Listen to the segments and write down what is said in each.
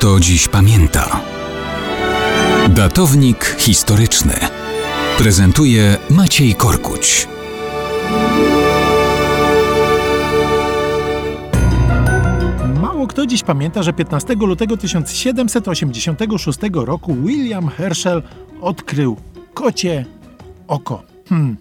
kto dziś pamięta. Datownik historyczny prezentuje Maciej Korkuć. Mało kto dziś pamięta, że 15 lutego 1786 roku William Herschel odkrył kocie oko. Hmm.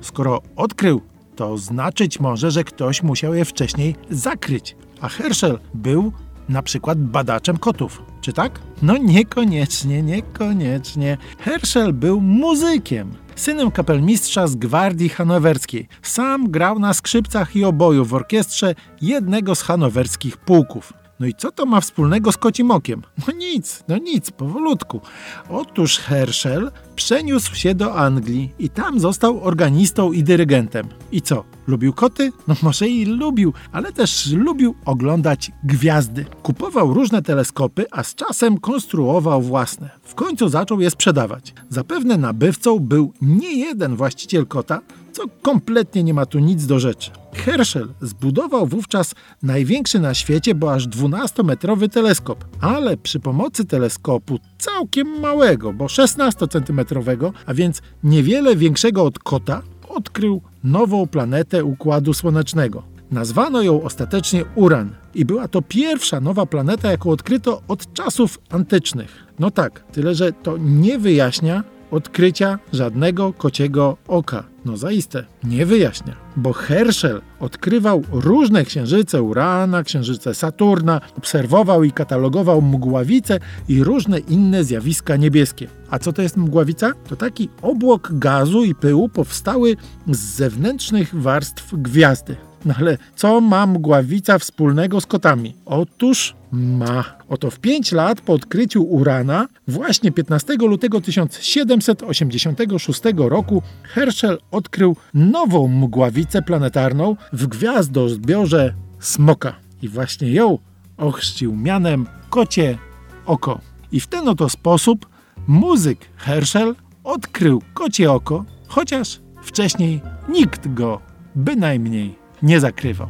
Skoro odkrył, to znaczyć może, że ktoś musiał je wcześniej zakryć. A Herschel był na przykład badaczem kotów, czy tak? No niekoniecznie, niekoniecznie. Herschel był muzykiem, synem kapelmistrza z Gwardii Hanowerskiej. Sam grał na skrzypcach i oboju w orkiestrze jednego z hanowerskich pułków. No i co to ma wspólnego z kocim okiem? No nic, no nic, powolutku. Otóż Herschel przeniósł się do Anglii i tam został organistą i dyrygentem. I co? Lubił koty? No może i lubił, ale też lubił oglądać gwiazdy. Kupował różne teleskopy, a z czasem konstruował własne. W końcu zaczął je sprzedawać. Zapewne nabywcą był nie jeden właściciel kota, co kompletnie nie ma tu nic do rzeczy. Herschel zbudował wówczas największy na świecie, bo aż 12-metrowy teleskop, ale przy pomocy teleskopu całkiem małego, bo 16-centymetrowego, a więc niewiele większego od kota, odkrył nową planetę Układu Słonecznego. Nazwano ją ostatecznie Uran i była to pierwsza nowa planeta, jaką odkryto od czasów antycznych. No tak, tyle że to nie wyjaśnia, odkrycia żadnego kociego oka. No zaiste, nie wyjaśnia, bo Herschel odkrywał różne księżyce Urana, księżyce Saturna, obserwował i katalogował mgławice i różne inne zjawiska niebieskie. A co to jest mgławica? To taki obłok gazu i pyłu powstały z zewnętrznych warstw gwiazdy. No ale co ma mgławica wspólnego z kotami? Otóż ma. Oto w 5 lat po odkryciu urana, właśnie 15 lutego 1786 roku, Herschel odkrył nową mgławicę planetarną w gwiazdozbiorze Smoka. I właśnie ją ochrzcił mianem Kocie Oko. I w ten oto sposób muzyk Herschel odkrył Kocie Oko, chociaż wcześniej nikt go bynajmniej nie zakrywał.